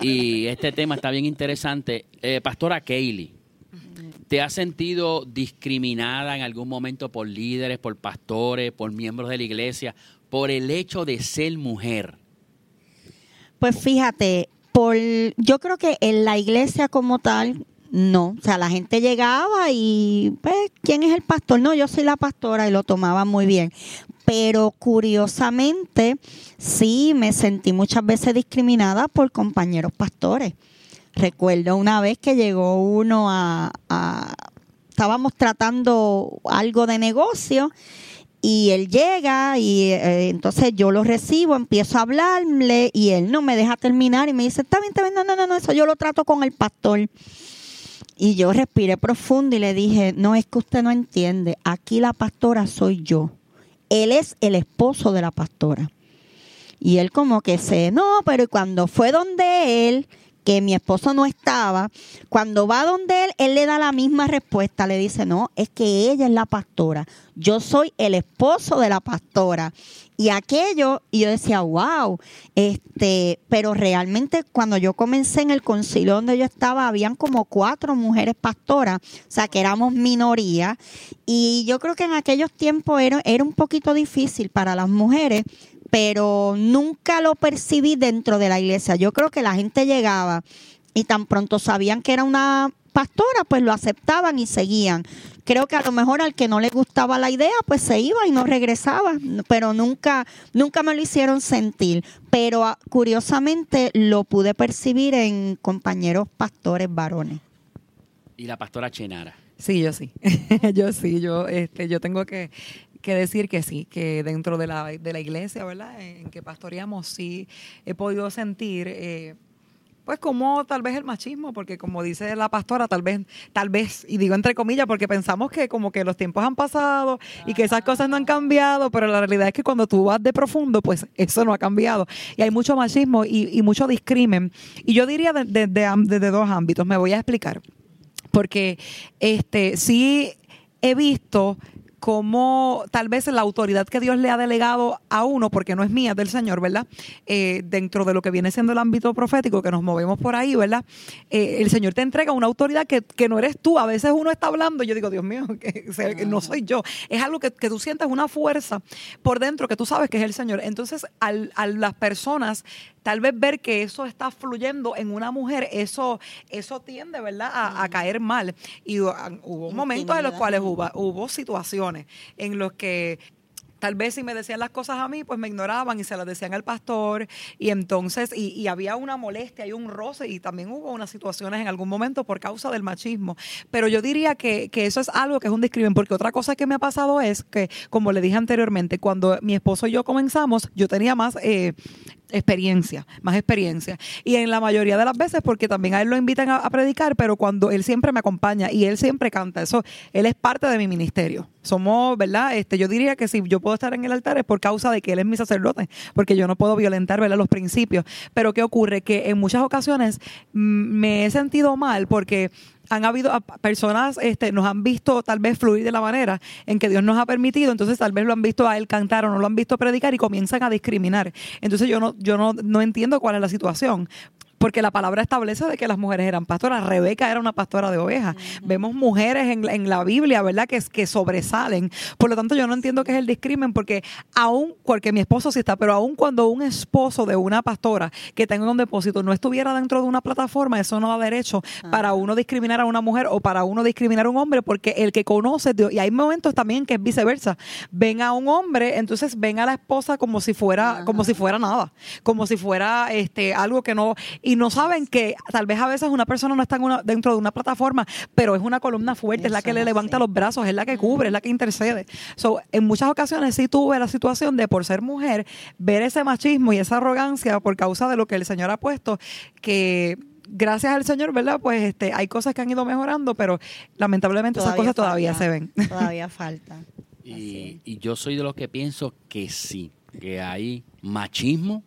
y este tema está bien interesante. Eh, Pastora Kaylee, ¿te has sentido discriminada en algún momento por líderes, por pastores, por miembros de la iglesia, por el hecho de ser mujer? Pues fíjate, por, yo creo que en la iglesia como tal, no. O sea, la gente llegaba y, pues, ¿quién es el pastor? No, yo soy la pastora y lo tomaba muy bien. Pero curiosamente, sí, me sentí muchas veces discriminada por compañeros pastores. Recuerdo una vez que llegó uno a, a estábamos tratando algo de negocio y él llega y eh, entonces yo lo recibo, empiezo a hablarle y él no me deja terminar y me dice, está bien, está bien, no, no, no, eso yo lo trato con el pastor. Y yo respiré profundo y le dije, no es que usted no entiende, aquí la pastora soy yo. Él es el esposo de la pastora. Y él como que se, no, pero cuando fue donde él, que mi esposo no estaba, cuando va donde él, él le da la misma respuesta, le dice, no, es que ella es la pastora, yo soy el esposo de la pastora. Y aquello, y yo decía, wow, este, pero realmente cuando yo comencé en el concilio donde yo estaba, habían como cuatro mujeres pastoras, o sea que éramos minoría, y yo creo que en aquellos tiempos era, era un poquito difícil para las mujeres, pero nunca lo percibí dentro de la iglesia. Yo creo que la gente llegaba y tan pronto sabían que era una pastora, pues lo aceptaban y seguían. Creo que a lo mejor al que no le gustaba la idea, pues se iba y no regresaba, pero nunca, nunca me lo hicieron sentir. Pero ah, curiosamente lo pude percibir en compañeros pastores varones. Y la pastora Chenara. Sí, yo sí. yo sí, yo, este, yo tengo que, que decir que sí, que dentro de la, de la iglesia, ¿verdad? En que pastoreamos, sí he podido sentir, eh, pues como tal vez el machismo, porque como dice la pastora, tal vez, tal vez, y digo entre comillas, porque pensamos que como que los tiempos han pasado y que esas cosas no han cambiado, pero la realidad es que cuando tú vas de profundo, pues eso no ha cambiado. Y hay mucho machismo y, mucho discrimen. Y yo diría desde de, dos ámbitos, me voy a explicar. Porque este sí he visto cómo tal vez la autoridad que Dios le ha delegado a uno, porque no es mía, del Señor, ¿verdad? Eh, dentro de lo que viene siendo el ámbito profético, que nos movemos por ahí, ¿verdad? Eh, el Señor te entrega una autoridad que, no eres tú. A veces uno está hablando y yo digo, Dios mío, que, no soy yo. Es algo que, tú sientes una fuerza por dentro que tú sabes que es el Señor. Entonces, al, a las personas tal vez ver que eso está fluyendo en una mujer, eso, eso tiende, ¿verdad?, a, caer mal. Y hubo momentos en los cuales hubo, hubo situaciones en los que tal vez si me decían las cosas a mí, pues me ignoraban y se las decían al pastor y entonces, y, había una molestia y un roce y también hubo unas situaciones en algún momento por causa del machismo. Pero yo diría que, eso es algo que es un discrimen, porque otra cosa que me ha pasado es que, como le dije anteriormente, cuando mi esposo y yo comenzamos, yo tenía más eh, experiencia, más experiencia. Y en la mayoría de las veces, porque también a él lo invitan a, predicar, pero cuando él siempre me acompaña y él siempre canta, eso, él es parte de mi ministerio. Somos, ¿verdad? Este, yo diría que si yo puedo estar en el altar es por causa de que él es mi sacerdote, porque yo no puedo violentar, ¿verdad? Los principios. Pero ¿qué ocurre? Que en muchas ocasiones mm, me he sentido mal porque han habido personas, este, nos han visto tal vez fluir de la manera en que Dios nos ha permitido, entonces tal vez lo han visto a él cantar o no lo han visto predicar y comienzan a discriminar. Entonces yo no, yo no, no entiendo cuál es la situación porque la palabra establece de que las mujeres eran pastoras. Rebeca era una pastora de ovejas. Vemos mujeres en, la Biblia, ¿verdad?, que, que sobresalen. Por lo tanto, yo no entiendo qué es el discrimen, porque aún, porque mi esposo sí está, pero aún cuando un esposo de una pastora que tenga un depósito no estuviera dentro de una plataforma, eso no da derecho para uno discriminar a una mujer o para uno discriminar a un hombre, porque el que conoce, y hay momentos también que es viceversa, ven a un hombre, entonces ven a la esposa como si fuera, como si fuera nada, como si fuera este algo que no y no saben que tal vez a veces una persona no está dentro de una plataforma, pero es una columna fuerte, es la que le levanta los brazos, es la que cubre, es la que intercede. So, en muchas ocasiones sí tuve la situación de, por ser mujer, ver ese machismo y esa arrogancia por causa de lo que el Señor ha puesto, que gracias al Señor, ¿verdad? Pues este, hay cosas que han ido mejorando, pero lamentablemente esas cosas todavía se ven. Todavía falta. Y, y, yo soy de los que pienso que sí, que hay machismo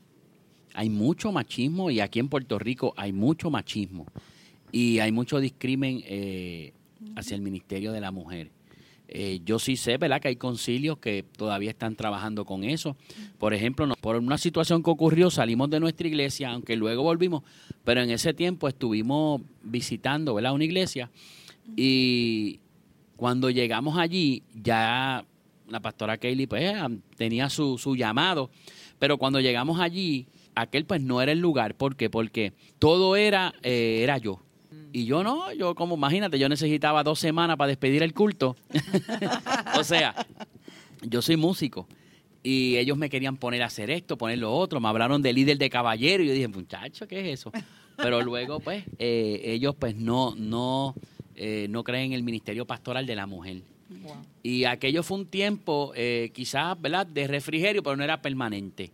hay mucho machismo y aquí en Puerto Rico hay mucho machismo y hay mucho discrimen eh, hacia el Ministerio de la Mujer. Eh, yo sí sé, ¿verdad? Que hay concilios que todavía están trabajando con eso. Por ejemplo, no, por una situación que ocurrió, salimos de nuestra iglesia, aunque luego volvimos, pero en ese tiempo estuvimos visitando, ¿verdad? Una iglesia y cuando llegamos allí, ya la pastora Kaylee pues tenía su, su llamado, pero cuando llegamos allí, aquel pues no era el lugar. ¿Por qué? Porque todo era, eh, era yo. Y yo no, yo como imagínate, yo necesitaba dos semanas para despedir el culto. o sea, yo soy músico y ellos me querían poner a hacer esto, poner lo otro. Me hablaron de líder de caballero y yo dije, muchacho, ¿qué es eso? Pero luego, pues, eh, ellos pues no, no, eh, no creen en el ministerio pastoral de la mujer. Y aquello fue un tiempo, eh, quizás, ¿verdad?, de refrigerio, pero no era permanente.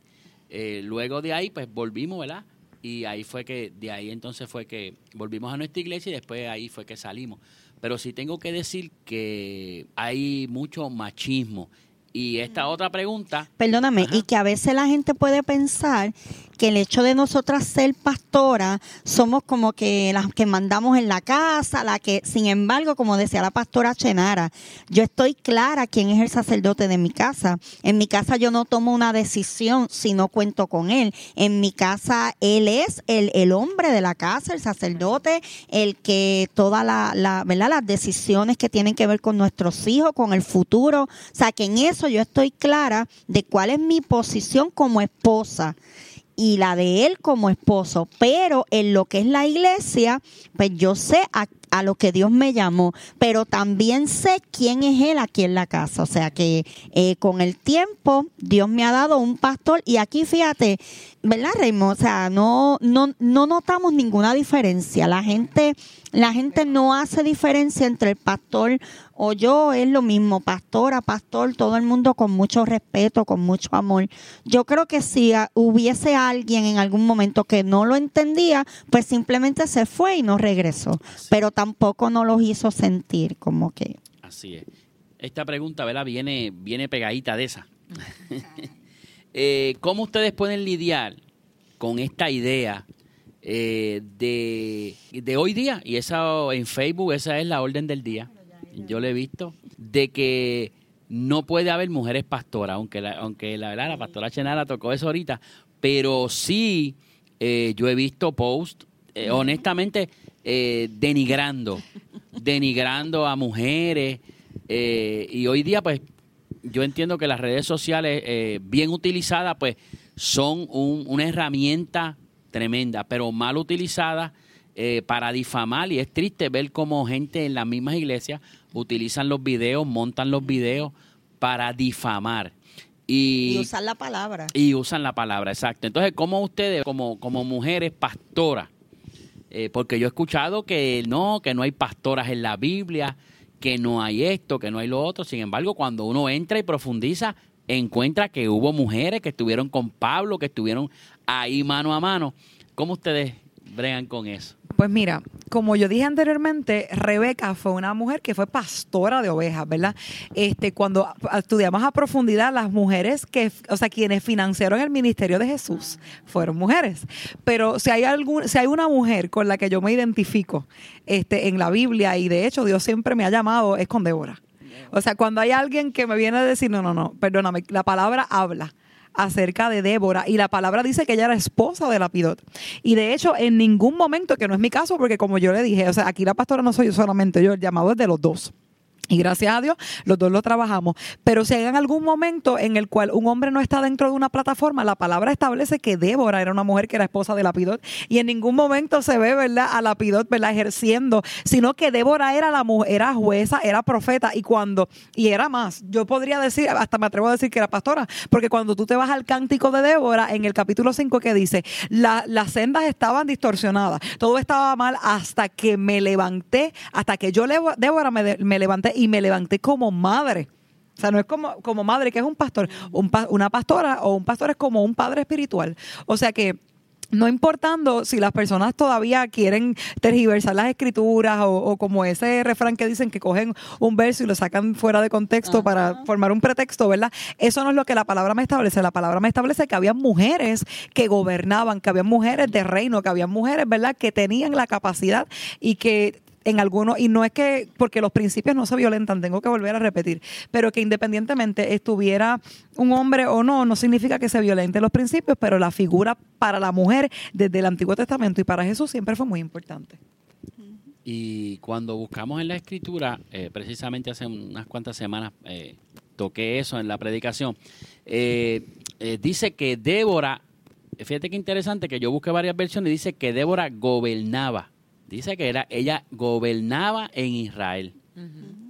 Luego de ahí, pues volvimos, ¿verdad? y ahí fue que, de ahí entonces fue que volvimos a nuestra iglesia y después ahí fue que salimos. Pero sí tengo que decir que hay mucho machismo. Y esta otra pregunta. Perdóname, y que a veces la gente puede pensar que el hecho de nosotras ser pastora somos como que las que mandamos en la casa, la que, sin embargo, como decía la pastora Chenara, yo estoy clara quién es el sacerdote de mi casa. En mi casa yo no tomo una decisión si no cuento con él. En mi casa él es el, el hombre de la casa, el sacerdote, el que todas la, la, ¿verdad? las decisiones que tienen que ver con nuestros hijos, con el futuro. O sea, que en eso yo estoy clara de cuál es mi posición como esposa y la de él como esposo, pero en lo que es la iglesia, pues yo sé a, lo que Dios me llamó, pero también sé quién es él aquí en la casa, o sea que eh, con el tiempo Dios me ha dado un pastor y aquí fíjate, ¿verdad, Raymond? O sea, no, no, no notamos ninguna diferencia, la gente, la gente no hace diferencia entre el pastor o yo es lo mismo, pastora, pastor, todo el mundo con mucho respeto, con mucho amor. Yo creo que si hubiese alguien en algún momento que no lo entendía, pues simplemente se fue y no regresó, pero tampoco no los hizo sentir como que... Así es. Esta pregunta, ¿verdad? Viene, viene pegadita de esa. Eh, ¿Cómo ustedes pueden lidiar con esta idea eh, de, de hoy día? Y esa en Facebook, esa es la orden del día yo le he visto, de que no puede haber mujeres pastoras, aunque la, aunque la verdad la pastora Chenara tocó eso ahorita, pero sí eh, yo he visto posts, honestamente, denigrando, denigrando a mujeres, y hoy día pues yo entiendo que las redes sociales bien utilizadas pues son una herramienta tremenda, pero mal utilizadas para difamar y es triste ver cómo gente en las mismas iglesias utilizan los videos, montan los videos para difamar. Y, usan la palabra. Y usan la palabra, exacto. Entonces, ¿cómo ustedes, como, como mujeres pastoras, eh, porque yo he escuchado que no, que no hay pastoras en la Biblia, que no hay esto, que no hay lo otro. Sin embargo, cuando uno entra y profundiza, encuentra que hubo mujeres que estuvieron con Pablo, que estuvieron ahí mano a mano. ¿Cómo ustedes bregan con eso? Pues mira, como yo dije anteriormente, Rebeca fue una mujer que fue pastora de ovejas, ¿verdad? Este, cuando estudiamos a profundidad, las mujeres que, o sea, quienes financiaron el ministerio de Jesús fueron mujeres. Pero si hay algún, si hay una mujer con la que yo me identifico, este, en la Biblia, y de hecho Dios siempre me ha llamado, es con Débora. O sea, cuando hay alguien que me viene a decir, no, no, no, perdóname, la palabra habla acerca de Débora y la palabra dice que ella era esposa de Lapidot. Y de hecho, en ningún momento, que no es mi caso, porque como yo le dije, o sea, aquí la pastora no soy yo solamente yo, el llamado es de los dos. Y gracias a Dios, los dos lo trabajamos. Pero si hay en algún momento en el cual un hombre no está dentro de una plataforma, la palabra establece que Débora era una mujer que era esposa de Lapidot. Y en ningún momento se ve, ¿verdad?, a Lapidot, ¿verdad?, ejerciendo, sino que Débora era la mujer, era jueza, era profeta. Y cuando, y era más, yo podría decir, hasta me atrevo a decir que era pastora, porque cuando tú te vas al cántico de Débora, en el capítulo 5 que dice, las sendas estaban distorsionadas, todo estaba mal hasta que me levanté, hasta que yo, Débora, me, me levanté y me levanté como madre. O sea, no es como, como madre, que es un pastor. Un, una pastora o un pastor es como un padre espiritual. O sea que no importando si las personas todavía quieren tergiversar las escrituras o, como ese refrán que dicen que cogen un verso y lo sacan fuera de contexto para formar un pretexto, ¿verdad? Eso no es lo que la palabra me establece. La palabra me establece que había mujeres que gobernaban, que había mujeres de reino, que había mujeres, ¿verdad? Que tenían la capacidad y que en algunos, y no es que, porque los principios no se violentan, tengo que volver a repetir, pero que independientemente estuviera un hombre o no, no significa que se violenten los principios, pero la figura para la mujer desde el Antiguo Testamento y para Jesús siempre fue muy importante. Y cuando buscamos en la escritura, eh, precisamente hace unas cuantas semanas eh, toqué eso en la predicación, eh, dice que Débora, fíjate qué interesante que yo busqué varias versiones, dice que Débora gobernaba dice que era ella gobernaba en Israel.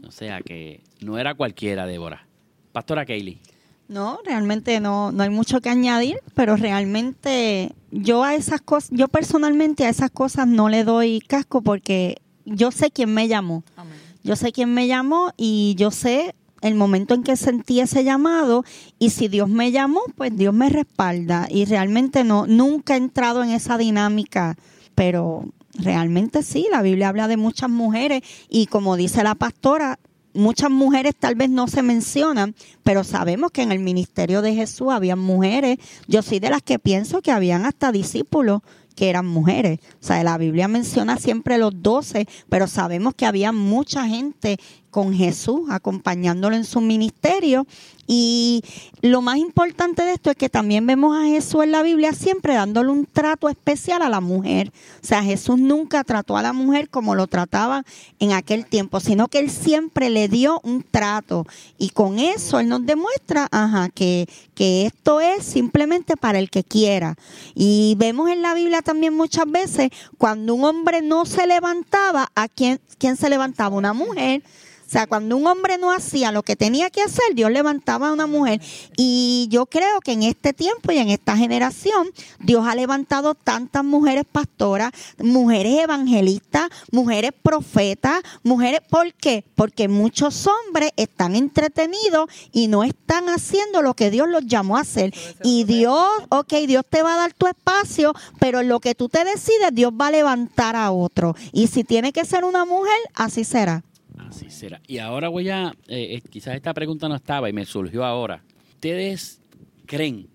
O sea que no era cualquiera, Débora. Pastora Kaylee. No, realmente no, no hay mucho que añadir, pero realmente yo a esas cosas, yo personalmente a esas cosas no le doy casco porque yo sé quién me llamó. Yo sé quién me llamó y yo sé el momento en que sentí ese llamado y si Dios me llamó, pues Dios me respalda y realmente no nunca he entrado en esa dinámica, pero realmente sí, la Biblia habla de muchas mujeres y como dice la pastora, muchas mujeres tal vez no se mencionan, pero sabemos que en el ministerio de Jesús había mujeres. Yo soy de las que pienso que habían hasta discípulos que eran mujeres. O sea, la Biblia menciona siempre los doce, pero sabemos que había mucha gente con Jesús acompañándolo en su ministerio y lo más importante de esto es que también vemos a Jesús en la Biblia siempre dándole un trato especial a la mujer. O sea, Jesús nunca trató a la mujer como lo trataba en aquel tiempo, sino que él siempre le dio un trato. Y con eso él nos demuestra ajá, que, que esto es simplemente para el que quiera. Y vemos en la Biblia también muchas veces cuando un hombre no se levantaba, ¿a quién, quién se levantaba? Una mujer. O sea, cuando un hombre no hacía lo que tenía que hacer, Dios levantaba a una mujer. Y yo creo que en este tiempo y en esta generación, Dios ha levantado tantas mujeres pastoras, mujeres evangelistas, mujeres profetas, mujeres. ¿Por qué? Porque muchos hombres están entretenidos y no están haciendo lo que Dios los llamó a hacer. Y Dios, ok, Dios te va a dar tu espacio, pero en lo que tú te decides, Dios va a levantar a otro. Y si tiene que ser una mujer, así será. Así será. Y ahora voy a, eh, eh, quizás esta pregunta no estaba y me surgió ahora. ¿Ustedes creen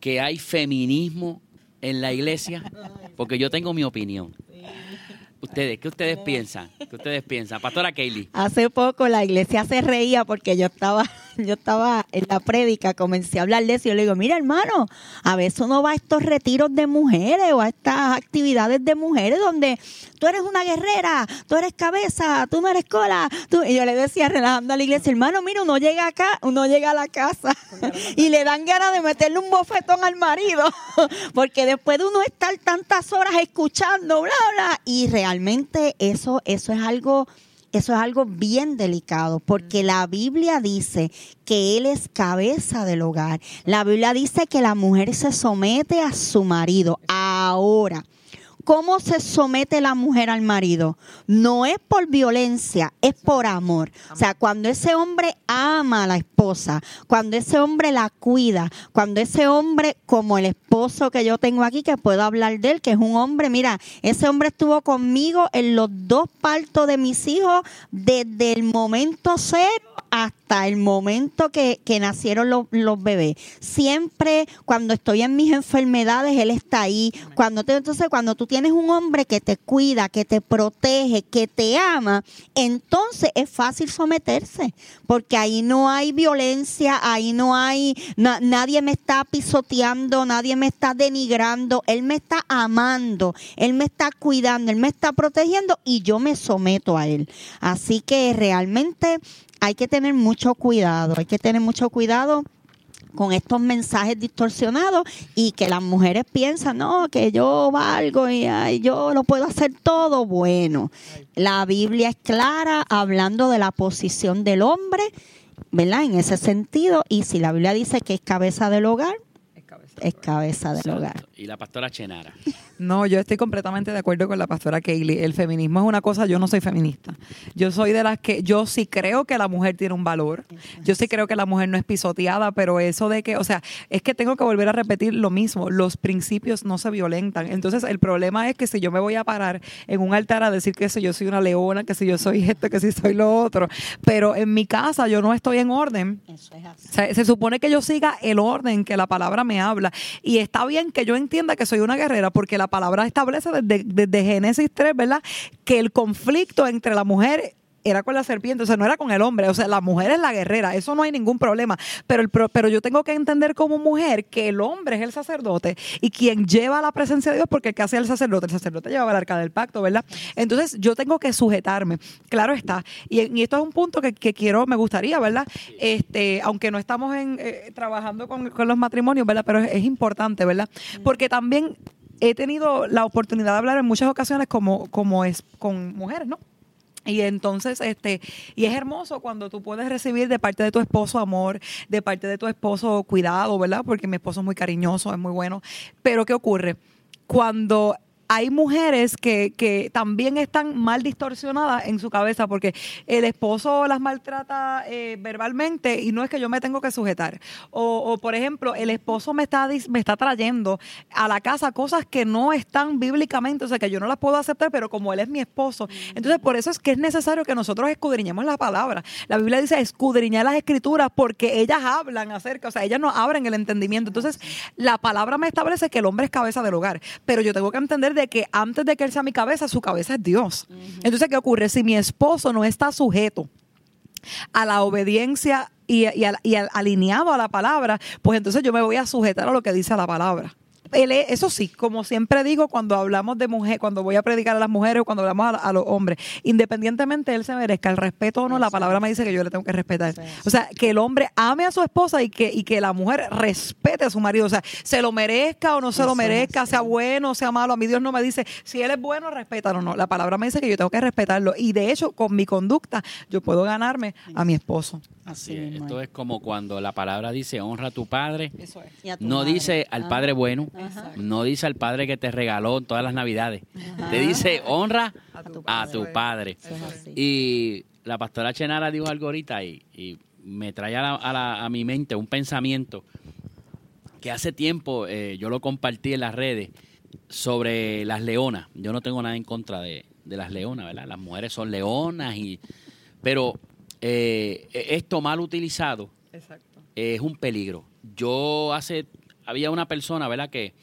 que hay feminismo en la iglesia? Porque yo tengo mi opinión. Ustedes, ¿qué ustedes piensan? ¿Qué ustedes piensan? Pastora Kaylee. Hace poco la iglesia se reía porque yo estaba, yo estaba en la prédica, comencé a hablar de eso y yo le digo, mira hermano, a veces uno va a estos retiros de mujeres o a estas actividades de mujeres donde tú eres una guerrera, tú eres cabeza, tú no eres cola. Y yo le decía relajando a la iglesia, hermano, mira, uno llega acá, uno llega a la casa y le dan ganas de meterle un bofetón al marido porque después de uno estar tantas horas escuchando, bla, bla, y realmente realmente eso, eso es algo eso es algo bien delicado, porque la Biblia dice que Él es cabeza del hogar. La Biblia dice que la mujer se somete a su marido. Ahora, ¿Cómo se somete la mujer al marido? No es por violencia, es por amor. O sea, cuando ese hombre ama a la esposa, cuando ese hombre la cuida, cuando ese hombre, como el esposo que yo tengo aquí, que puedo hablar de él, que es un hombre, mira, ese hombre estuvo conmigo en los dos partos de mis hijos desde el momento cero hasta el momento que, nacieron los, los, bebés. Siempre cuando estoy en mis enfermedades, él está ahí. Cuando te, entonces, cuando tú tienes un hombre que te cuida, que te protege, que te ama, entonces es fácil someterse, porque ahí no hay violencia, ahí no hay, nadie me está pisoteando, nadie me está denigrando, él me está amando, él me está cuidando, él me está protegiendo y yo me someto a él. Así que realmente hay que tener mucho cuidado, hay que tener mucho cuidado con estos mensajes distorsionados y que las mujeres piensan, no, que yo valgo y yo lo puedo hacer todo. Bueno, la Biblia es clara hablando de la posición del hombre, ¿verdad? En ese sentido, y si la Biblia dice que es cabeza del hogar, es cabeza del hogar. Y la pastora Chenara. No, yo estoy completamente de acuerdo con la pastora Kaylee. El feminismo es una cosa, yo no soy feminista. Yo soy de las que, yo sí creo que la mujer tiene un valor. Yo sí creo que la mujer no es pisoteada, pero eso de que, o sea, es que tengo que volver a repetir lo mismo. Los principios no se violentan. Entonces, el problema es que si yo me voy a parar en un altar a decir que si yo soy una leona, que si yo soy esto, que si soy lo otro, pero en mi casa yo no estoy en orden. Eso es así. se supone que yo siga el orden que la palabra me habla Y está bien que yo entienda que soy una guerrera, porque la palabra establece desde, desde Génesis 3, ¿verdad? Que el conflicto entre la mujer era con la serpiente, o sea, no era con el hombre, o sea, la mujer es la guerrera, eso no hay ningún problema, pero, el, pero yo tengo que entender como mujer que el hombre es el sacerdote y quien lleva la presencia de Dios, porque que hace el sacerdote, el sacerdote lleva el arca del pacto, ¿verdad? Entonces yo tengo que sujetarme, claro está, y, esto es un punto que, quiero, me gustaría, ¿verdad? Este, aunque no estamos en, eh, trabajando con, los matrimonios, ¿verdad? Pero es, importante, ¿verdad? Porque también he tenido la oportunidad de hablar en muchas ocasiones como, como es con mujeres, ¿no? Y entonces, este, y es hermoso cuando tú puedes recibir de parte de tu esposo amor, de parte de tu esposo cuidado, ¿verdad? Porque mi esposo es muy cariñoso, es muy bueno. Pero ¿qué ocurre? Cuando hay mujeres que, que, también están mal distorsionadas en su cabeza porque el esposo las maltrata eh, verbalmente y no es que yo me tengo que sujetar. O, por ejemplo, el esposo me está, me está trayendo a la casa cosas que no están bíblicamente, o sea, que yo no las puedo aceptar, pero como él es mi esposo. Entonces, por eso es que es necesario que nosotros escudriñemos la palabra. La Biblia dice escudriñar las escrituras porque ellas hablan acerca, o sea, ellas nos abren el entendimiento. Entonces, la palabra me establece que el hombre es cabeza del hogar, pero yo tengo que entender de que antes de que él sea mi cabeza, su cabeza es Dios. Entonces, ¿qué ocurre? Si mi esposo no está sujeto a la obediencia y, y alineado a la palabra, pues entonces yo me voy a sujetar a lo que dice la palabra eso sí, como siempre digo cuando hablamos de mujer, cuando voy a predicar a las mujeres o cuando hablamos a, los hombres, independientemente él se merezca el respeto o no, la palabra me dice que yo le tengo que respetar. O sea, que el hombre ame a su esposa y que, y que la mujer respete a su marido. O sea, se lo merezca o no se lo merezca, sea bueno o sea malo. A mí Dios no me dice, si él es bueno, respétalo. No, la palabra me dice que yo tengo que respetarlo. Y de hecho, con mi conducta, yo puedo ganarme a mi esposo. Así es. Esto es como cuando la palabra dice honra a tu padre. no dice al padre bueno, no dice al padre que te regaló todas las navidades. Te dice honra a tu padre. Y la pastora Chenara dijo algo ahorita y, me trae a, mi mente un pensamiento que hace tiempo eh, yo lo compartí en las redes sobre las leonas. Yo no tengo nada en contra de, de las leonas, ¿verdad? Las mujeres son leonas y... Pero eh, esto mal utilizado es un peligro. Yo hace, había una persona, ¿verdad? Que,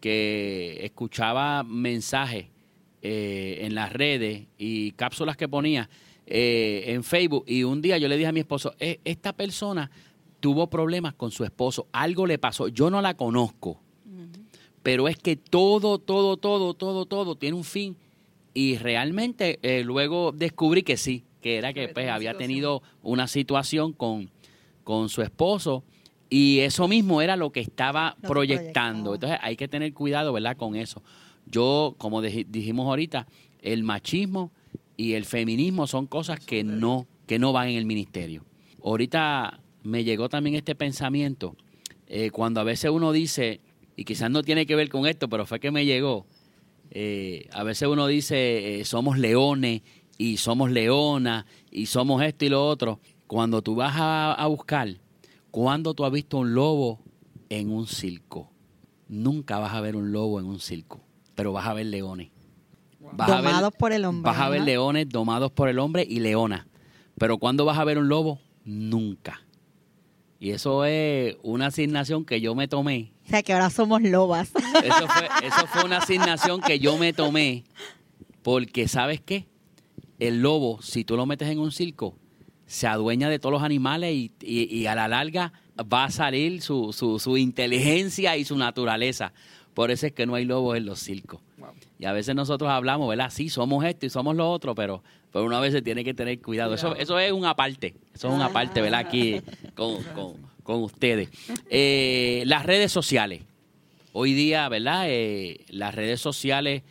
que escuchaba mensajes eh, en las redes y cápsulas que ponía eh, en Facebook y un día yo le dije a mi esposo, esta persona tuvo problemas con su esposo, algo le pasó, yo no la conozco, pero es que todo, todo, todo, todo, todo tiene un fin y realmente luego descubrí que sí, que era que pues, había tenido una situación con, con su esposo y eso mismo era lo que estaba proyectando. Entonces hay que tener cuidado, ¿verdad? Con eso. Yo, como dijimos ahorita, el machismo y el feminismo son cosas que no, que no van en el ministerio. Ahorita me llegó también este pensamiento, eh, cuando a veces uno dice, y quizás no tiene que ver con esto, pero fue que me llegó, eh, a veces uno dice, eh, somos leones y somos leonas y somos esto y lo otro. Cuando tú vas a, buscar, cuando tú has visto un lobo en un circo? Nunca vas a ver un lobo en un circo, pero vas a ver leones. domados por el hombre. Vas a ver leones domados por el hombre y leonas. Pero cuando vas a ver un lobo? Nunca. Y eso es una asignación que yo me tomé. O sea, que ahora somos lobas. Eso fue, eso fue una asignación que yo me tomé porque, ¿sabes qué? El lobo, si tú lo metes en un circo, se adueña de todos los animales y, a la larga va a salir su, su, inteligencia y su naturaleza. Por eso es que no hay lobos en los circos. Y a veces nosotros hablamos, ¿verdad? Sí, somos esto y somos lo otro, pero, pero una vez se tiene que tener cuidado. Eso, eso es una parte, eso es una parte, ¿verdad? Aquí con, ustedes. Eh, las redes sociales. Hoy día, ¿verdad? Eh, las redes sociales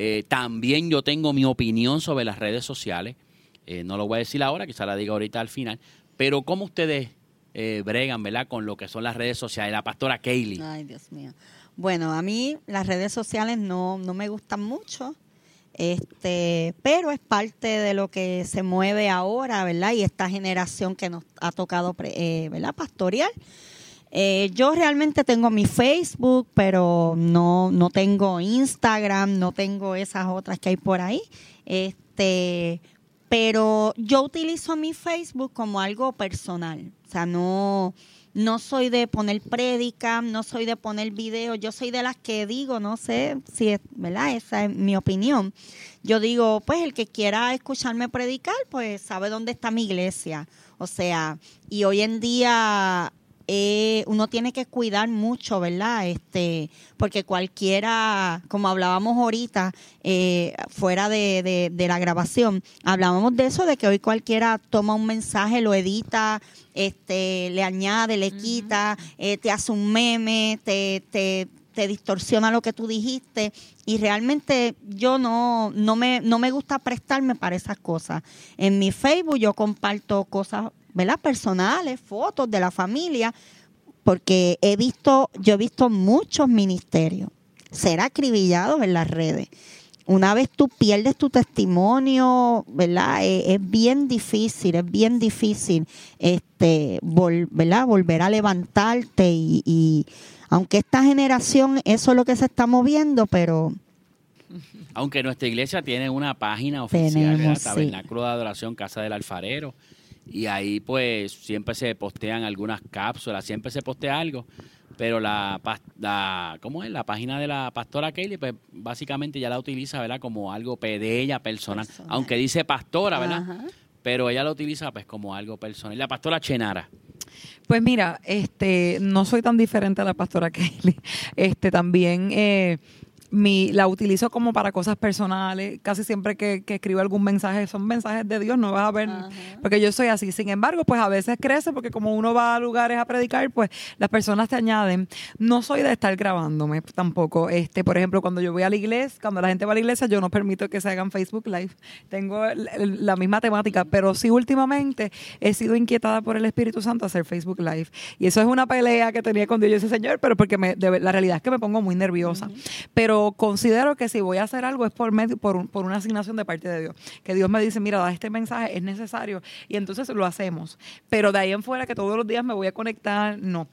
eh, también yo tengo mi opinión sobre las redes sociales. Eh, no lo voy a decir ahora, quizá la diga ahorita al final. Pero ¿cómo ustedes eh, bregan, ¿verdad? Con lo que son las redes sociales. La pastora Kaylee. Ay, Dios mío. Bueno, a mí las redes sociales no, no me gustan mucho. Este, pero es parte de lo que se mueve ahora, ¿verdad? Y esta generación que nos ha tocado, ¿verdad? Pastorear. Eh, yo realmente tengo mi Facebook, pero no, no tengo Instagram, no tengo esas otras que hay por ahí. Este, pero yo utilizo mi Facebook como algo personal. O sea, no, no soy de poner prédica, no soy de poner video, yo soy de las que digo, no sé si es, ¿verdad? Esa es mi opinión. Yo digo, pues el que quiera escucharme predicar, pues sabe dónde está mi iglesia. O sea, y hoy en día eh, uno tiene que cuidar mucho, ¿verdad? Este, porque cualquiera, como hablábamos ahorita, eh, fuera de, de, la grabación, hablábamos de eso, de que hoy cualquiera toma un mensaje, lo edita, este, le añade, le quita, eh, te hace un meme, te, te, te distorsiona lo que tú dijiste y realmente yo no, no, me, no me gusta prestarme para esas cosas. En mi Facebook yo comparto cosas ¿verdad? personales, fotos de la familia, porque he visto, yo he visto muchos ministerios ser acribillados en las redes. Una vez tú pierdes tu testimonio, ¿verdad? Eh, es, bien difícil, es bien difícil este, ¿verdad? volver a levantarte y, y aunque esta generación eso es lo que se está moviendo, pero aunque nuestra iglesia tiene una página oficial, Tenemos, Tabernáculo de Adoración Casa del Alfarero, y ahí pues siempre se postean algunas cápsulas, siempre se postea algo, pero la, la ¿cómo es? La página de la pastora Kelly, pues básicamente ya la utiliza, ¿verdad? Como algo de ella personal, aunque dice pastora, ¿verdad? Pero ella lo utiliza pues como algo personal. Y la pastora Chenara. Pues mira, este, no soy tan diferente a la pastora Kelly. Este, también eh, mi, la utilizo como para cosas personales. Casi siempre que, escribo algún mensaje, son mensajes de Dios, no vas a ver, porque yo soy así. Sin embargo, pues a veces crece, porque como uno va a lugares a predicar, pues las personas te añaden. No soy de estar grabándome tampoco. Este, por ejemplo, cuando yo voy a la iglesia, cuando la gente va a la iglesia, yo no permito que se hagan Facebook Live. Tengo la misma temática, pero sí últimamente he sido inquietada por el Espíritu Santo a hacer Facebook Live. Y eso es una pelea que tenía con Dios y ese señor, pero porque me, la realidad es que me pongo muy nerviosa. Considero que si voy a hacer algo es por, medio, por, por una asignación de parte de Dios. Que Dios me dice, mira, da este mensaje, es necesario. Y entonces lo hacemos. Pero de ahí en fuera que todos los días me voy a conectar, no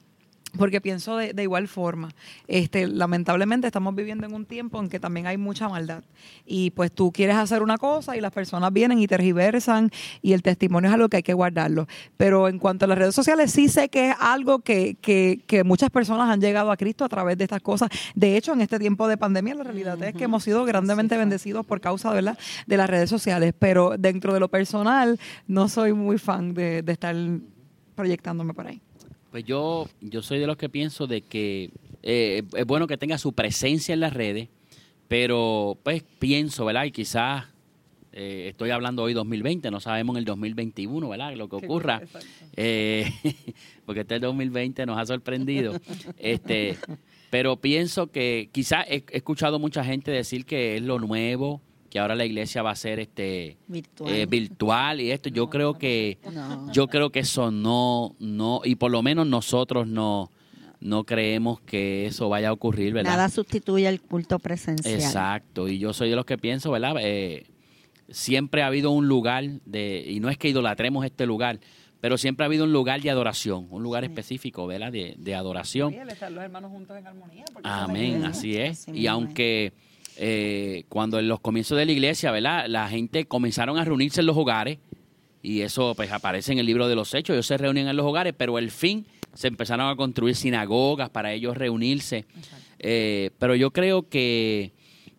porque pienso de, igual forma. Este, lamentablemente estamos viviendo en un tiempo en que también hay mucha maldad. Y pues tú quieres hacer una cosa y las personas vienen y tergiversan y el testimonio es algo que hay que guardarlo. Pero en cuanto a las redes sociales, sí sé que es algo que, que, que muchas personas han llegado a Cristo a través de estas cosas. De hecho, en este tiempo de pandemia, la realidad es que hemos sido grandemente bendecidos por causa de, la, de las redes sociales. Pero dentro de lo personal, no soy muy fan de, de estar proyectándome por ahí. Pues yo, yo soy de los que pienso de que eh, es bueno que tenga su presencia en las redes, pero pues pienso, ¿verdad? Y quizás eh, estoy hablando hoy 2020, no sabemos en el 2021, ¿verdad? Lo que ocurra, eh, porque este 2020 nos ha sorprendido. este, pero pienso que quizás he escuchado mucha gente decir que es lo nuevo, que ahora la iglesia va a ser este virtual, eh, y esto yo creo que yo creo que eso no no y por lo menos nosotros no no creemos que eso vaya a ocurrir, ¿verdad? Nada sustituye el culto presencial. Exacto, y yo soy de los que pienso, ¿verdad? Eh, siempre ha habido un lugar de y no es que idolatremos este lugar, pero siempre ha habido un lugar de adoración, un lugar específico, ¿verdad? De, de adoración. los hermanos juntos en armonía. Amén, así es. y aunque eh, cuando en los comienzos de la iglesia, ¿verdad? La gente comenzaron a reunirse en los hogares y eso pues aparece en el libro de los hechos, ellos se reunían en los hogares, pero el fin se empezaron a construir sinagogas para ellos reunirse. Eh, pero yo creo que,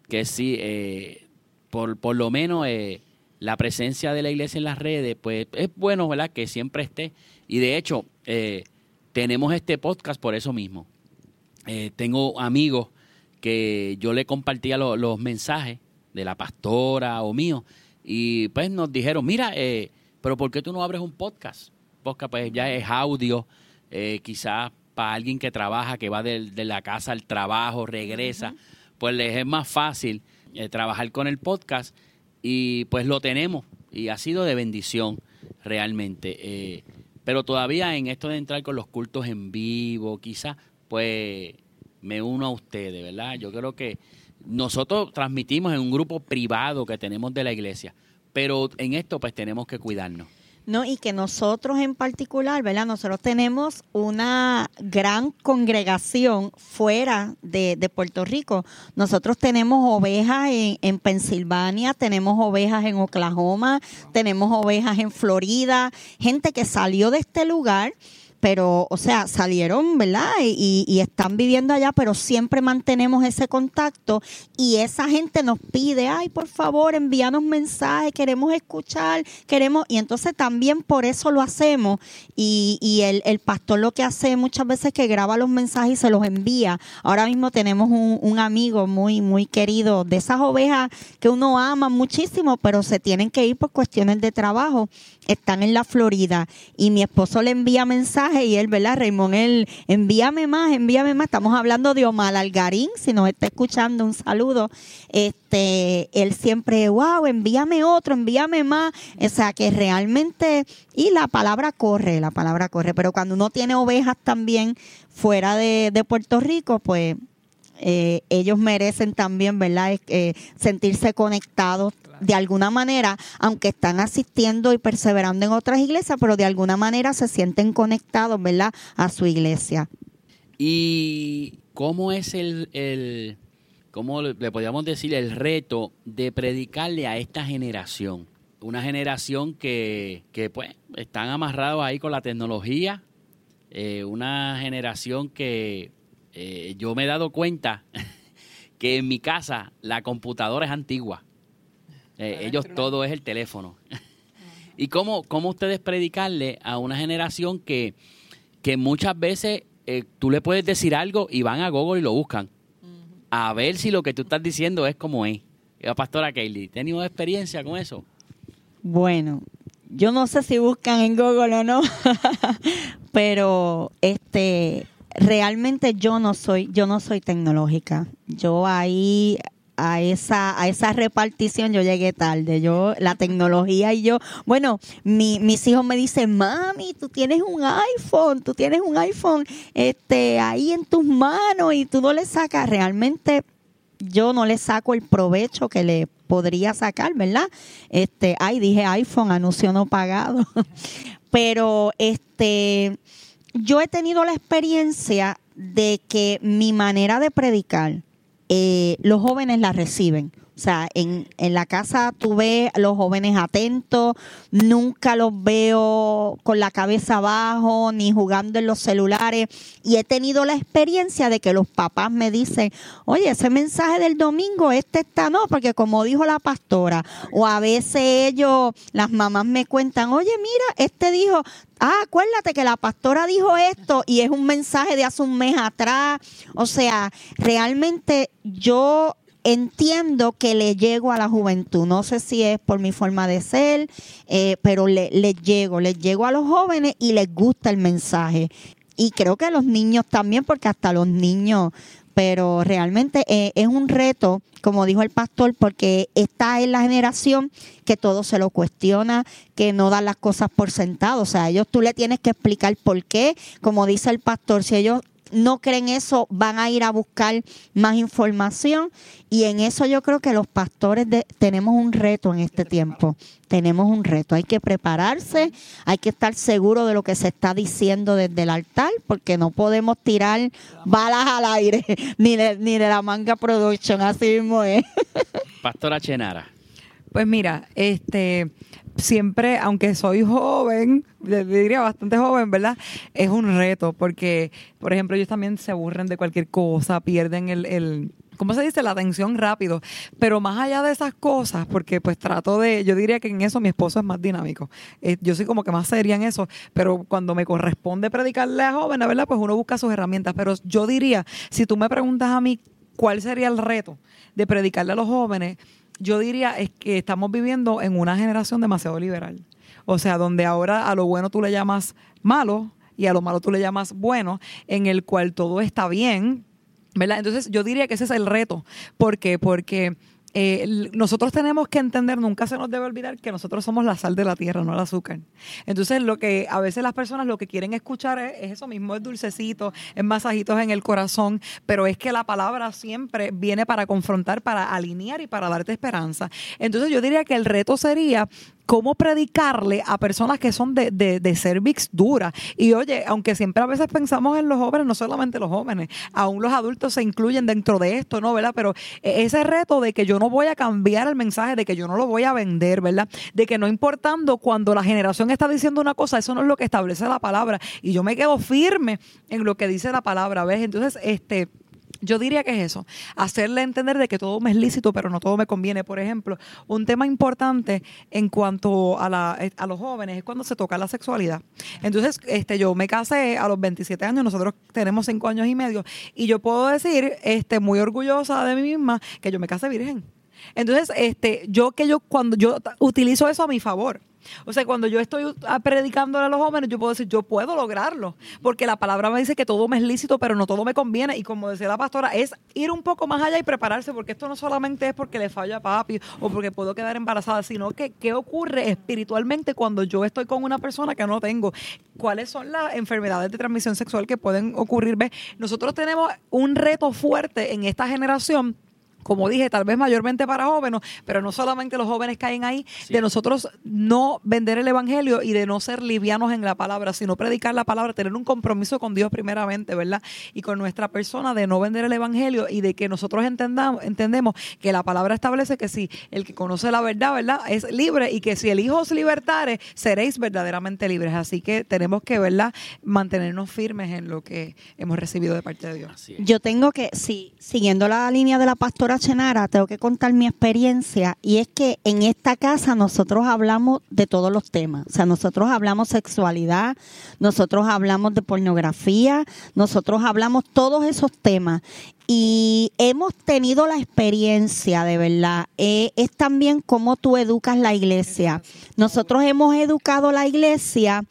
que sí, eh, por, por lo menos eh, la presencia de la iglesia en las redes, pues es bueno, ¿verdad? Que siempre esté. Y de hecho, tenemos este podcast por eso mismo. tengo amigos que yo le compartía los mensajes de la pastora o mío y pues nos dijeron, mira, eh, pero ¿por qué tú no abres un podcast? Podcast pues ya es audio, eh, quizás para alguien que trabaja, que va de, la casa al trabajo, regresa, pues les es más fácil eh, trabajar con el podcast y pues lo tenemos y ha sido de bendición realmente. pero todavía en esto de entrar con los cultos en vivo, quizás, pues me uno a ustedes, ¿verdad? Yo creo que nosotros transmitimos en un grupo privado que tenemos de la iglesia, pero en esto pues tenemos que cuidarnos. No, y que nosotros en particular, ¿verdad? Nosotros tenemos una gran congregación fuera de, Puerto Rico. Nosotros tenemos ovejas en, en, Pensilvania, tenemos ovejas en Oklahoma, tenemos ovejas en Florida, gente que salió de este lugar pero, o sea, salieron, ¿verdad? Y, y están viviendo allá, pero siempre mantenemos ese contacto y esa gente nos pide, ay, por favor, envíanos mensajes, queremos escuchar, queremos, y entonces también por eso lo hacemos y, y el, pastor lo que hace muchas veces es que graba los mensajes y se los envía. Ahora mismo tenemos un amigo muy, muy querido de esas ovejas que uno ama muchísimo, pero se tienen que ir por cuestiones de trabajo están en la Florida y mi esposo le envía mensajes y él, ¿verdad? Raymond, él, envíame más, envíame más. Estamos hablando de Omar Algarín, si nos está escuchando, un saludo. Este, él siempre, wow, envíame otro, envíame más. O sea, que realmente, y la palabra corre, la palabra corre, pero cuando uno tiene ovejas también fuera de, de Puerto Rico, pues eh, ellos merecen también, ¿verdad? Eh, sentirse conectados de alguna manera, aunque están asistiendo y perseverando en otras iglesias, pero de alguna manera se sienten conectados, ¿verdad? A su iglesia. ¿Y cómo es el, el cómo le podríamos decir, el reto de predicarle a esta generación? Una generación que, que pues, están amarrados ahí con la tecnología, eh, una generación que eh, yo me he dado cuenta que en mi casa la computadora es antigua. Eh, ellos todo es el teléfono. ¿Y cómo, cómo ustedes predicarle a una generación que, que muchas veces eh, tú le puedes decir algo y van a Google y lo buscan? A ver si lo que tú estás diciendo es como es. La pastora Kaylee, ¿tenido experiencia con eso? Bueno, yo no sé si buscan en Google o no, pero este realmente yo no soy, yo no soy tecnológica. Yo ahí a esa a esa repartición yo llegué tarde. Yo la tecnología y yo bueno mi, mis hijos me dicen mami tú tienes un iPhone tú tienes un iPhone este ahí en tus manos y tú no le sacas realmente yo no le saco el provecho que le podría sacar verdad este ay dije iPhone anuncio no pagado. Pero este yo he tenido la experiencia de que mi manera de predicar, eh, los jóvenes la reciben. O sea, en, en la casa tú ves a los jóvenes atentos, nunca los veo con la cabeza abajo ni jugando en los celulares. Y he tenido la experiencia de que los papás me dicen, oye, ese mensaje del domingo, este está no, porque como dijo la pastora, o a veces ellos, las mamás me cuentan, oye, mira, este dijo, ah, acuérdate que la pastora dijo esto y es un mensaje de hace un mes atrás. O sea, realmente yo entiendo que le llego a la juventud. No sé si es por mi forma de ser, eh, pero le, llego, les llego a los jóvenes y les gusta el mensaje. Y creo que a los niños también, porque hasta los niños, pero realmente eh, es un reto, como dijo el pastor, porque esta es la generación que todo se lo cuestiona, que no da las cosas por sentado. O sea, a ellos tú le tienes que explicar por qué, como dice el pastor, si ellos no creen eso, van a ir a buscar más información y en eso yo creo que los pastores tenemos un reto en este tiempo. Tenemos un reto, hay que prepararse, hay que estar seguro de lo que se está diciendo desde el altar, porque no podemos tirar balas al aire, ni de, ni de la manga production, así mismo es. Pastora Chenara. Pues mira, este, siempre, aunque soy joven, diría bastante joven, ¿verdad? Es un reto porque, por ejemplo, ellos también se aburren de cualquier cosa, pierden el, el ¿cómo se dice? La atención rápido. Pero más allá de esas cosas, porque pues trato de, yo diría que en eso mi esposo es más dinámico. Eh, yo soy como que más seria en eso, pero cuando me corresponde predicarle a jóvenes, ¿verdad? Pues uno busca sus herramientas. Pero yo diría, si tú me preguntas a mí cuál sería el reto de predicarle a los jóvenes, yo diría es que estamos viviendo en una generación demasiado liberal. O sea, donde ahora a lo bueno tú le llamas malo y a lo malo tú le llamas bueno, en el cual todo está bien, ¿verdad? Entonces yo diría que ese es el reto. ¿Por qué? Porque eh, nosotros tenemos que entender, nunca se nos debe olvidar que nosotros somos la sal de la tierra, no el azúcar. Entonces, lo que a veces las personas lo que quieren escuchar es, eso mismo, es dulcecito, es masajitos en el corazón, pero es que la palabra siempre viene para confrontar, para alinear y para darte esperanza. Entonces, yo diría que el reto sería cómo predicarle a personas que son de, de, de cervix dura. Y oye, aunque siempre a veces pensamos en los jóvenes, no solamente los jóvenes, aún los adultos se incluyen dentro de esto, ¿no? ¿Verdad? Pero e, ese reto de que yo no voy a cambiar el mensaje, de que yo no lo voy a vender, ¿verdad? De que no importando cuando la generación está diciendo una cosa, eso no es lo que establece la palabra. Y yo me quedo firme en lo que dice la palabra, ¿ves? Entonces, este yo diría que es eso, hacerle entender de que todo me es lícito, pero no todo me conviene. Por ejemplo, un tema importante en cuanto a, la, eh, a los jóvenes es cuando se toca la sexualidad. Entonces, este, yo me casé a los 27 años, nosotros tenemos 5 años y medio, y yo puedo decir, este, muy orgullosa de mí misma, que yo me casé virgen. Entonces, este, yo que yo cuando yo utilizo eso a mi favor. O sea, cuando yo estoy predicándole a los jóvenes, yo puedo decir, yo puedo lograrlo, porque la palabra me dice que todo me es lícito, pero no todo me conviene. Y como decía la pastora, es ir un poco más allá y prepararse, porque esto no solamente es porque le falla a papi o porque puedo quedar embarazada, sino que qué ocurre espiritualmente cuando yo estoy con una persona que no tengo. ¿Cuáles son las enfermedades de transmisión sexual que pueden ocurrir? Nosotros tenemos un reto fuerte en esta generación como dije, tal vez mayormente para jóvenes, pero no solamente los jóvenes caen ahí, de nosotros no vender el Evangelio y de no ser livianos en la palabra, sino predicar la palabra, tener un compromiso con Dios primeramente, ¿verdad? Y con nuestra persona de no vender el Evangelio y de que nosotros entendamos, entendemos que la palabra establece que si el que conoce la verdad, ¿verdad? Es libre y que si el Hijo os libertare, seréis verdaderamente libres. Así que tenemos que, ¿verdad? Mantenernos firmes en lo que hemos recibido de parte de Dios. Yo tengo que, sí, siguiendo la línea de la pastora Chenara, tengo que contar mi experiencia y es que en esta casa nosotros hablamos de todos los temas. O sea, nosotros hablamos sexualidad, nosotros hablamos de pornografía, nosotros hablamos todos esos temas y hemos tenido la experiencia de verdad. Eh, es también cómo tú educas la iglesia. Nosotros hemos educado la iglesia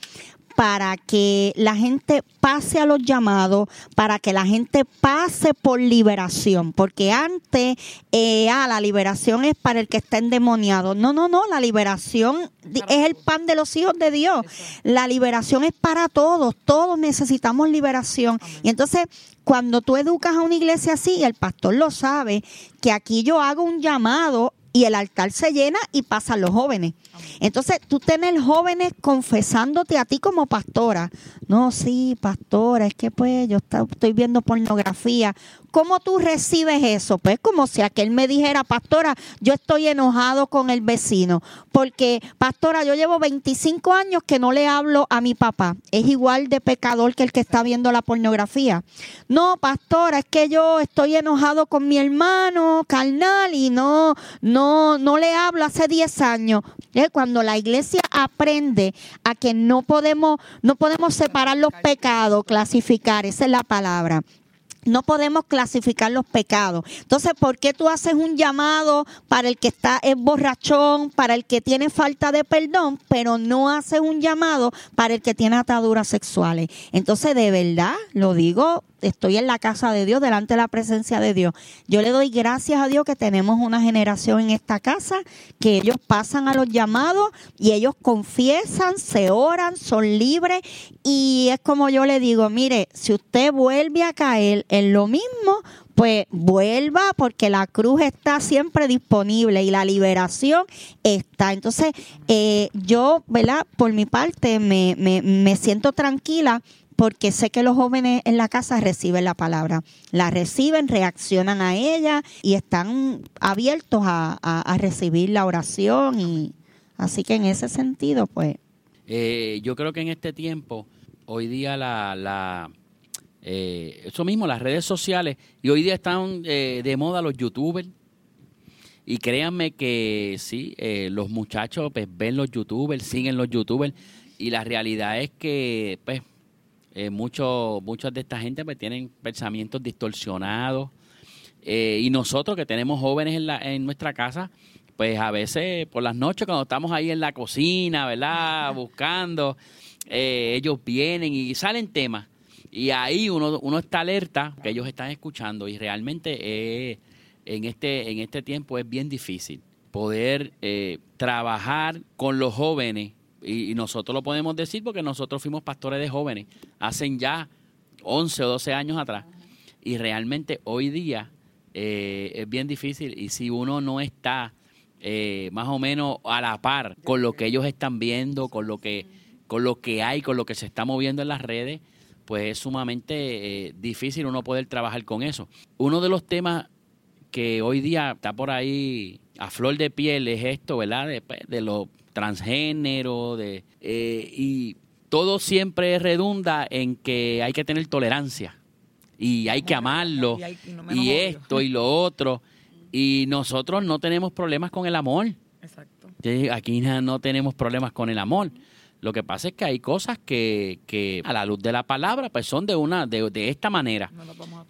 para que la gente pase a los llamados, para que la gente pase por liberación, porque antes, eh, ah, la liberación es para el que está endemoniado. No, no, no, la liberación es el pan de los hijos de Dios. La liberación es para todos, todos necesitamos liberación. Y entonces, cuando tú educas a una iglesia así, el pastor lo sabe, que aquí yo hago un llamado y el altar se llena y pasan los jóvenes. Entonces, tú tienes jóvenes confesándote a ti como pastora. No, sí, pastora, es que pues yo estoy viendo pornografía. ¿Cómo tú recibes eso? Pues como si aquel me dijera, pastora, yo estoy enojado con el vecino, porque, pastora, yo llevo 25 años que no le hablo a mi papá. Es igual de pecador que el que está viendo la pornografía. No, pastora, es que yo estoy enojado con mi hermano carnal y no, no, no le hablo hace 10 años. Cuando la iglesia aprende a que no podemos, no podemos separar los pecados, clasificar, esa es la palabra no podemos clasificar los pecados. Entonces, ¿por qué tú haces un llamado para el que está es borrachón, para el que tiene falta de perdón, pero no haces un llamado para el que tiene ataduras sexuales? Entonces, de verdad, lo digo estoy en la casa de Dios, delante de la presencia de Dios. Yo le doy gracias a Dios que tenemos una generación en esta casa que ellos pasan a los llamados y ellos confiesan, se oran, son libres y es como yo le digo, mire, si usted vuelve a caer en lo mismo, pues vuelva porque la cruz está siempre disponible y la liberación está. Entonces, eh, yo, ¿verdad? Por mi parte, me, me, me siento tranquila porque sé que los jóvenes en la casa reciben la palabra, la reciben, reaccionan a ella y están abiertos a, recibir la oración y así que en ese sentido, pues. Eh, yo creo que en este tiempo, hoy día la, la eh, eso mismo, las redes sociales y hoy día están eh, de moda los youtubers. Y créanme que sí, los muchachos pues, ven los youtubers, siguen los youtubers y la realidad es que pues eh, muchos muchas de esta gente pues, tienen pensamientos distorsionados. Eh, y nosotros que tenemos jóvenes en, la, en nuestra casa, pues a veces por las noches cuando estamos ahí en la cocina, ¿verdad? Buscando, eh, ellos vienen y salen temas. Y ahí uno, uno está alerta que ellos están escuchando y realmente en, este, en este tiempo es bien difícil poder trabajar con los jóvenes y, nosotros lo podemos decir porque nosotros fuimos pastores de jóvenes hacen ya 11 o 12 años atrás. Y realmente hoy día eh, es bien difícil y si uno no está eh, más o menos a la par con lo que ellos están viendo, con lo que, con lo que hay, con lo que se está moviendo en las redes, pues es sumamente eh, difícil uno poder trabajar con eso. Uno de los temas que hoy día está por ahí a flor de piel es esto, ¿verdad? De, pues, de los transgénero, de, eh, y todo siempre redunda en que hay que tener tolerancia y hay que amarlo Y hay- y no menos y odio. esto y lo otro. Y nosotros no tenemos problemas con el amor. Exacto. Aquí no tenemos problemas con el amor. Lo que pasa es que hay cosas que, que a la luz de la palabra pues son de una de, de esta manera No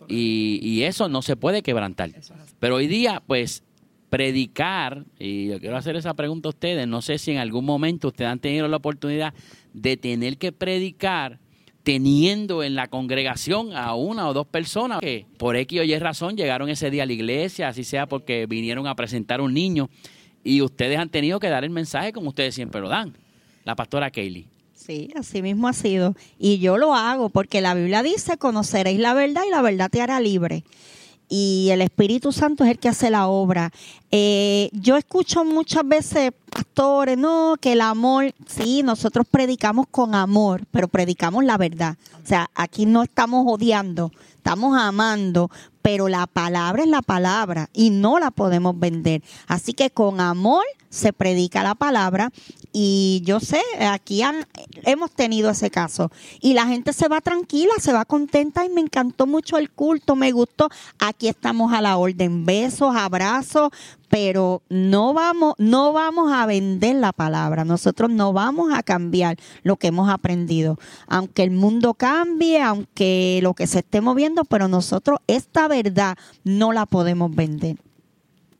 y, y eso no se puede quebrantar. Es. Pero hoy día pues predicar y yo quiero hacer esa pregunta a ustedes, no sé si en algún momento ustedes han tenido la oportunidad de tener que predicar teniendo en la congregación a una o dos personas que por X o Y razón llegaron ese día a la iglesia, así sea porque vinieron a presentar un niño y ustedes han tenido que dar el mensaje como ustedes siempre lo dan. La pastora Kaylee. Sí, así mismo ha sido. Y yo lo hago porque la Biblia dice, conoceréis la verdad y la verdad te hará libre. Y el Espíritu Santo es el que hace la obra. Eh, yo escucho muchas veces, pastores, no, que el amor, sí, nosotros predicamos con amor, pero predicamos la verdad. O sea, aquí no estamos odiando, estamos amando, pero la palabra es la palabra y no la podemos vender. Así que con amor se predica la palabra y yo sé, aquí han- hemos tenido ese caso y la gente se va tranquila, se va contenta y me encantó mucho el culto, me gustó. Aquí estamos a la orden, besos, abrazos, pero no vamos, no vamos a vender la palabra. Nosotros no vamos a cambiar lo que hemos aprendido, aunque el mundo cambie, aunque lo que se esté moviendo, pero nosotros esta verdad no la podemos vender.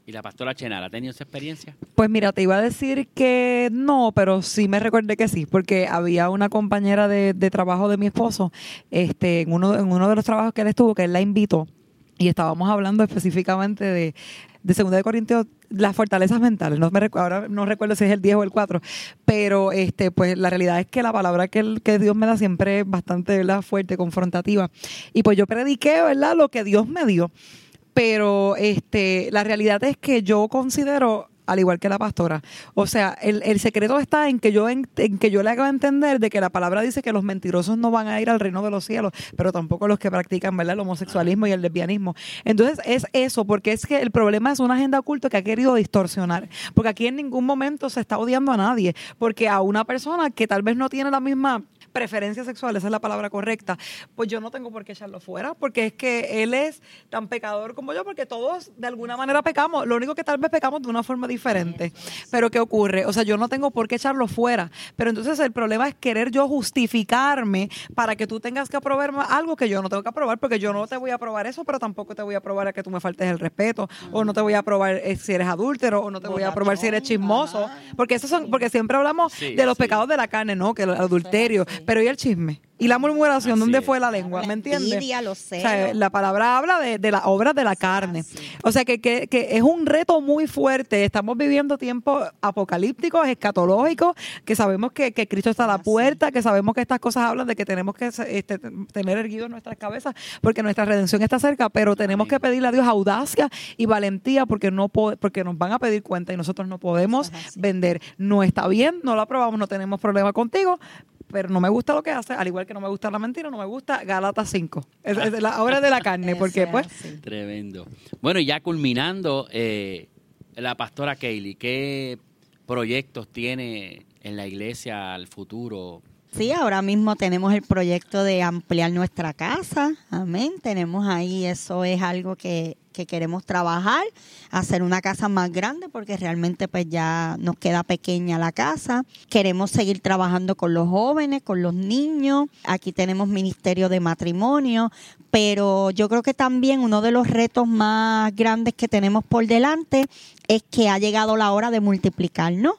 ¿Y la pastora Chenara ha tenido esa experiencia? Pues mira, te iba a decir que no, pero sí me recordé que sí, porque había una compañera de, trabajo de mi esposo, este, en uno, en uno de los trabajos que él estuvo, que él la invitó, y estábamos hablando específicamente de, de Segunda de Corintios, las fortalezas mentales. No me ahora no recuerdo si es el 10 o el 4, pero este, pues la realidad es que la palabra que, el- Dios me da siempre es bastante ¿verdad? fuerte, confrontativa. Y pues yo prediqué, ¿verdad? Lo que Dios me dio. Pero este, la realidad es que yo considero al igual que la pastora. O sea, el, el secreto está en que yo en, que yo le haga entender de que la palabra dice que los mentirosos no van a ir al reino de los cielos, pero tampoco los que practican, ¿verdad? El homosexualismo y el lesbianismo. Entonces, es eso, porque es que el problema es una agenda oculta que ha querido distorsionar, porque aquí en ningún momento se está odiando a nadie, porque a una persona que tal vez no tiene la misma preferencia sexual, esa es la palabra correcta, pues yo no tengo por qué echarlo fuera, porque es que él es tan pecador como yo, porque todos de alguna manera pecamos, lo único que tal vez pecamos de una forma diferente. Pero ¿qué ocurre? O sea, yo no tengo por qué echarlo fuera, pero entonces el problema es querer yo justificarme para que tú tengas que aprobar algo que yo no tengo que aprobar, porque yo no te voy a aprobar eso, pero tampoco te voy a aprobar a que tú me faltes el respeto, o no te voy a aprobar eh, si eres adúltero, o no te voy a aprobar si eres chismoso, porque esos son, porque siempre hablamos Sí, de los sí. pecados de la carne, ¿no? Que el adulterio, pero ¿y el chisme? ¿Y la murmuración? Así ¿Dónde es. fue la lengua? ¿Me La entiendes? envidia, los O sea, la palabra habla de, de las obras de la carne. así. O sea, que, que, que es un reto muy fuerte. Estamos viviendo tiempos apocalípticos, escatológicos, que sabemos que, que Cristo está a la Así. puerta, que sabemos que estas cosas hablan de que tenemos que este, tener erguidos nuestras cabezas porque nuestra redención está cerca, pero tenemos Amén. que pedirle a Dios audacia y valentía porque no po- porque nos van a pedir cuenta y nosotros no podemos vender. No está bien, no lo aprobamos, no tenemos problema contigo, pero no me gusta lo que hace, al igual que no me gusta la mentira, no me gusta Galatas 5. Es, es la obra de la carne, porque es pues. Tremendo. Bueno, y ya culminando, eh, la pastora Kaylee, ¿qué proyectos tiene en la iglesia al futuro? Sí, ahora mismo tenemos el proyecto de ampliar nuestra casa. Amén. Tenemos ahí, eso es algo que, que queremos trabajar, hacer una casa más grande porque realmente pues ya nos queda pequeña la casa. Queremos seguir trabajando con los jóvenes, con los niños. Aquí tenemos ministerio de matrimonio, pero yo creo que también uno de los retos más grandes que tenemos por delante es que ha llegado la hora de multiplicarnos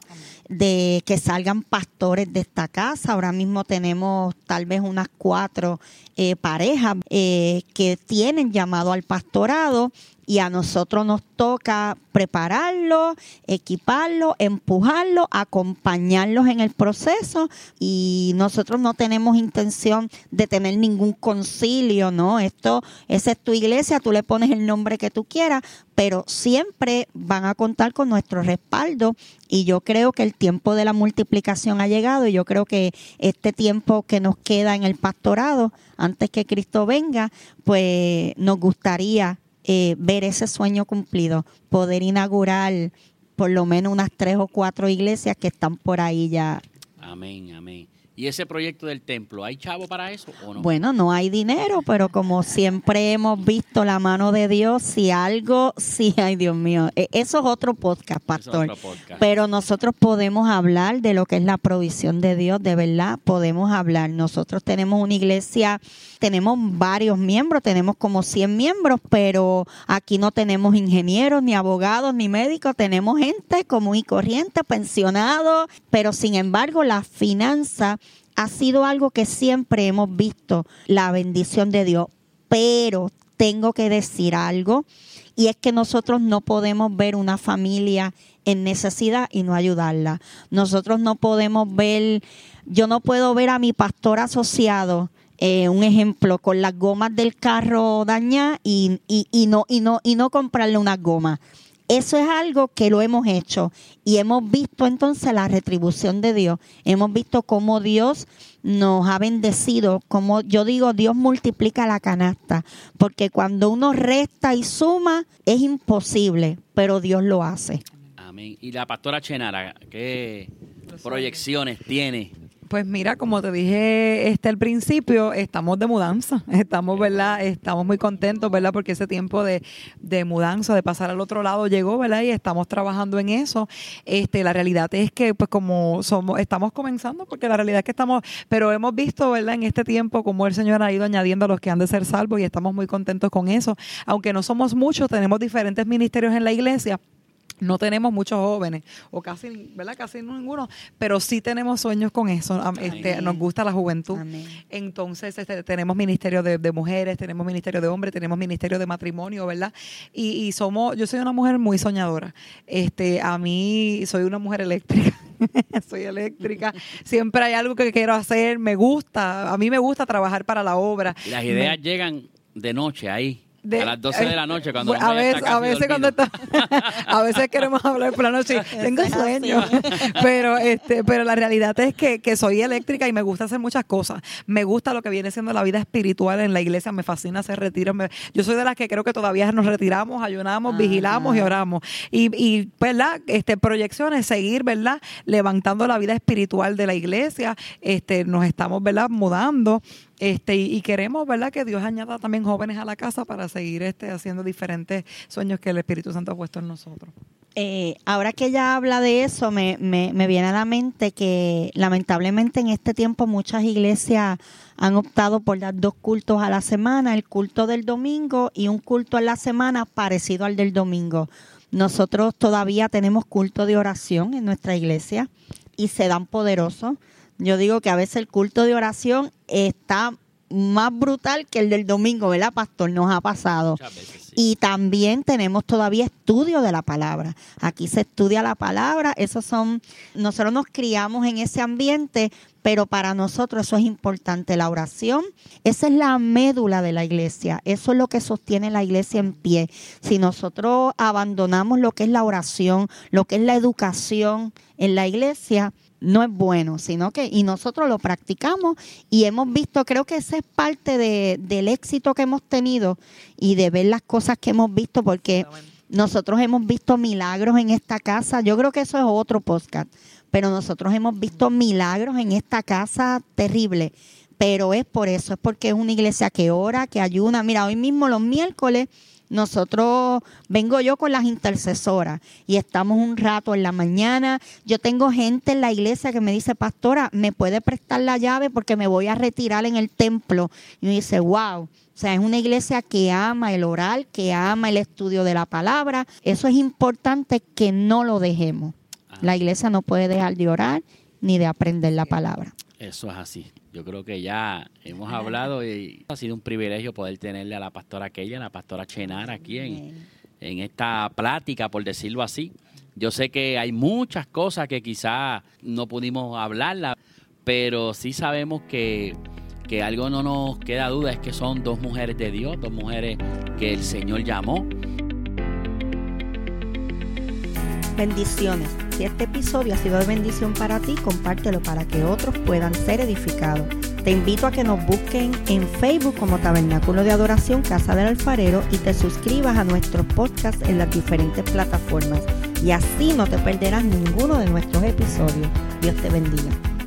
de que salgan pastores de esta casa. Ahora mismo tenemos tal vez unas cuatro eh, parejas eh, que tienen llamado al pastorado y a nosotros nos toca prepararlos, equiparlos, empujarlos, acompañarlos en el proceso y nosotros no tenemos intención de tener ningún concilio, ¿no? Esto, esa es tu iglesia, tú le pones el nombre que tú quieras, pero siempre van a contar con nuestro respaldo y yo creo que el tiempo de la multiplicación ha llegado y yo creo que este tiempo que nos queda en el pastorado antes que Cristo venga, pues nos gustaría eh, ver ese sueño cumplido, poder inaugurar por lo menos unas tres o cuatro iglesias que están por ahí ya. Amén, amén. ¿Y ese proyecto del templo, hay chavo para eso o no? Bueno, no hay dinero, pero como siempre hemos visto la mano de Dios, si algo, sí, ay Dios mío, e, eso es otro podcast, pastor. otro podcast. Pero nosotros podemos hablar de lo que es la provisión de Dios, de verdad, podemos hablar. Nosotros tenemos una iglesia, tenemos varios miembros, tenemos como 100 miembros, pero aquí no tenemos ingenieros, ni abogados, ni médicos, tenemos gente común y corriente, pensionados, pero sin embargo la finanza ha sido algo que siempre hemos visto, la bendición de Dios. Pero tengo que decir algo, y es que nosotros no podemos ver una familia en necesidad y no ayudarla. Nosotros no podemos ver, yo no puedo ver a mi pastor asociado. eh, un ejemplo con las gomas del carro dañadas y, y, y no y no y no comprarle unas gomas eso es algo que lo hemos hecho y hemos visto entonces la retribución de Dios. Hemos visto cómo Dios nos ha bendecido, como yo digo, Dios multiplica la canasta, porque cuando uno resta y suma es imposible, pero Dios lo hace. Amén. Y la pastora Chenara, ¿qué proyecciones tiene? Pues mira, como te dije este al principio, estamos de mudanza, estamos, ¿verdad? Estamos muy contentos, ¿verdad? Porque ese tiempo de, de mudanza, de pasar al otro lado llegó, ¿verdad? Y estamos trabajando en eso. Este, la realidad es que, pues, como somos, estamos comenzando, porque la realidad es que estamos, pero hemos visto, ¿verdad? En este tiempo, como el Señor ha ido añadiendo a los que han de ser salvos y estamos muy contentos con eso. Aunque no somos muchos, tenemos diferentes ministerios en la iglesia no tenemos muchos jóvenes o casi, ¿verdad? Casi ninguno, pero sí tenemos sueños con eso. Am- Este, nos gusta la juventud. Amén. Entonces, este, tenemos ministerio de, de mujeres, tenemos ministerio de hombres, tenemos ministerio de matrimonio, ¿verdad? Y, y somos, yo soy una mujer muy soñadora. Este, a mí soy una mujer eléctrica. soy eléctrica. Siempre hay algo que quiero hacer, me gusta. A mí me gusta trabajar para la obra. Y las ideas llegan de noche ahí, De- a las 12 de la noche, cuando a veces, a veces cuando está, a veces queremos hablar por la noche. Y tengo sueño. Pero este pero la realidad es que, que soy eléctrica y me gusta hacer muchas cosas. Me gusta lo que viene siendo la vida espiritual en la iglesia. Me fascina hacer retiros. Me- yo soy de las que creo que todavía nos retiramos ayunamos vigilamos y oramos. Y, y verdad este proyecciones seguir verdad levantando la vida espiritual de la iglesia. Este nos estamos verdad mudando este y, queremos verdad que Dios añada también jóvenes a la casa para seguir este haciendo diferentes sueños que el Espíritu Santo ha puesto en nosotros Eh, ahora que ella habla de eso, me, me, me viene a la mente que lamentablemente en este tiempo muchas iglesias han optado por dar dos cultos a la semana, el culto del domingo y un culto a la semana parecido al del domingo. Nosotros todavía tenemos culto de oración en nuestra iglesia y se dan poderosos. Yo digo que a veces el culto de oración está más brutal que el del domingo, ¿verdad, pastor? Nos ha pasado. Muchas veces, sí. Y también tenemos todavía estudio de la palabra. Aquí se estudia la palabra. Esos son, nosotros nos criamos en ese ambiente, pero para nosotros eso es importante. La oración, esa es la médula de la iglesia. Eso es lo que sostiene la iglesia en pie. Si nosotros abandonamos lo que es la oración, lo que es la educación en la iglesia, no es bueno, sino que, y nosotros lo practicamos y hemos visto, creo que esa es parte de- del éxito que hemos tenido y de ver las cosas que hemos visto, porque nosotros hemos visto milagros en esta casa. Yo creo que eso es otro podcast, pero nosotros hemos visto milagros en esta casa terrible. Pero es por eso, es porque es una iglesia que ora, que ayuna. Mira, hoy mismo los miércoles nosotros vengo yo con las intercesoras y estamos un rato en la mañana. Yo tengo gente en la iglesia que me dice, pastora, ¿me puede prestar la llave porque me voy a retirar en el templo? Y me dice, wow. O sea, es una iglesia que ama el oral, que ama el estudio de la palabra. Eso es importante que no lo dejemos. La iglesia no puede dejar de orar ni de aprender la palabra. Eso es así. Yo creo que ya hemos hablado y ha sido un privilegio poder tenerle a la pastora Keila, a la pastora Chenara aquí en, en esta plática, por decirlo así. Yo sé que hay muchas cosas que quizás no pudimos hablarla, pero sí sabemos que, que algo no nos queda duda, es que son dos mujeres de Dios, dos mujeres que el Señor llamó. Bendiciones. Si este episodio ha sido de bendición para ti, compártelo para que otros puedan ser edificados. Te invito a que nos busquen en Facebook como Tabernáculo de Adoración Casa del Alfarero y te suscribas a nuestros podcasts en las diferentes plataformas. Y así no te perderás ninguno de nuestros episodios. Dios te bendiga.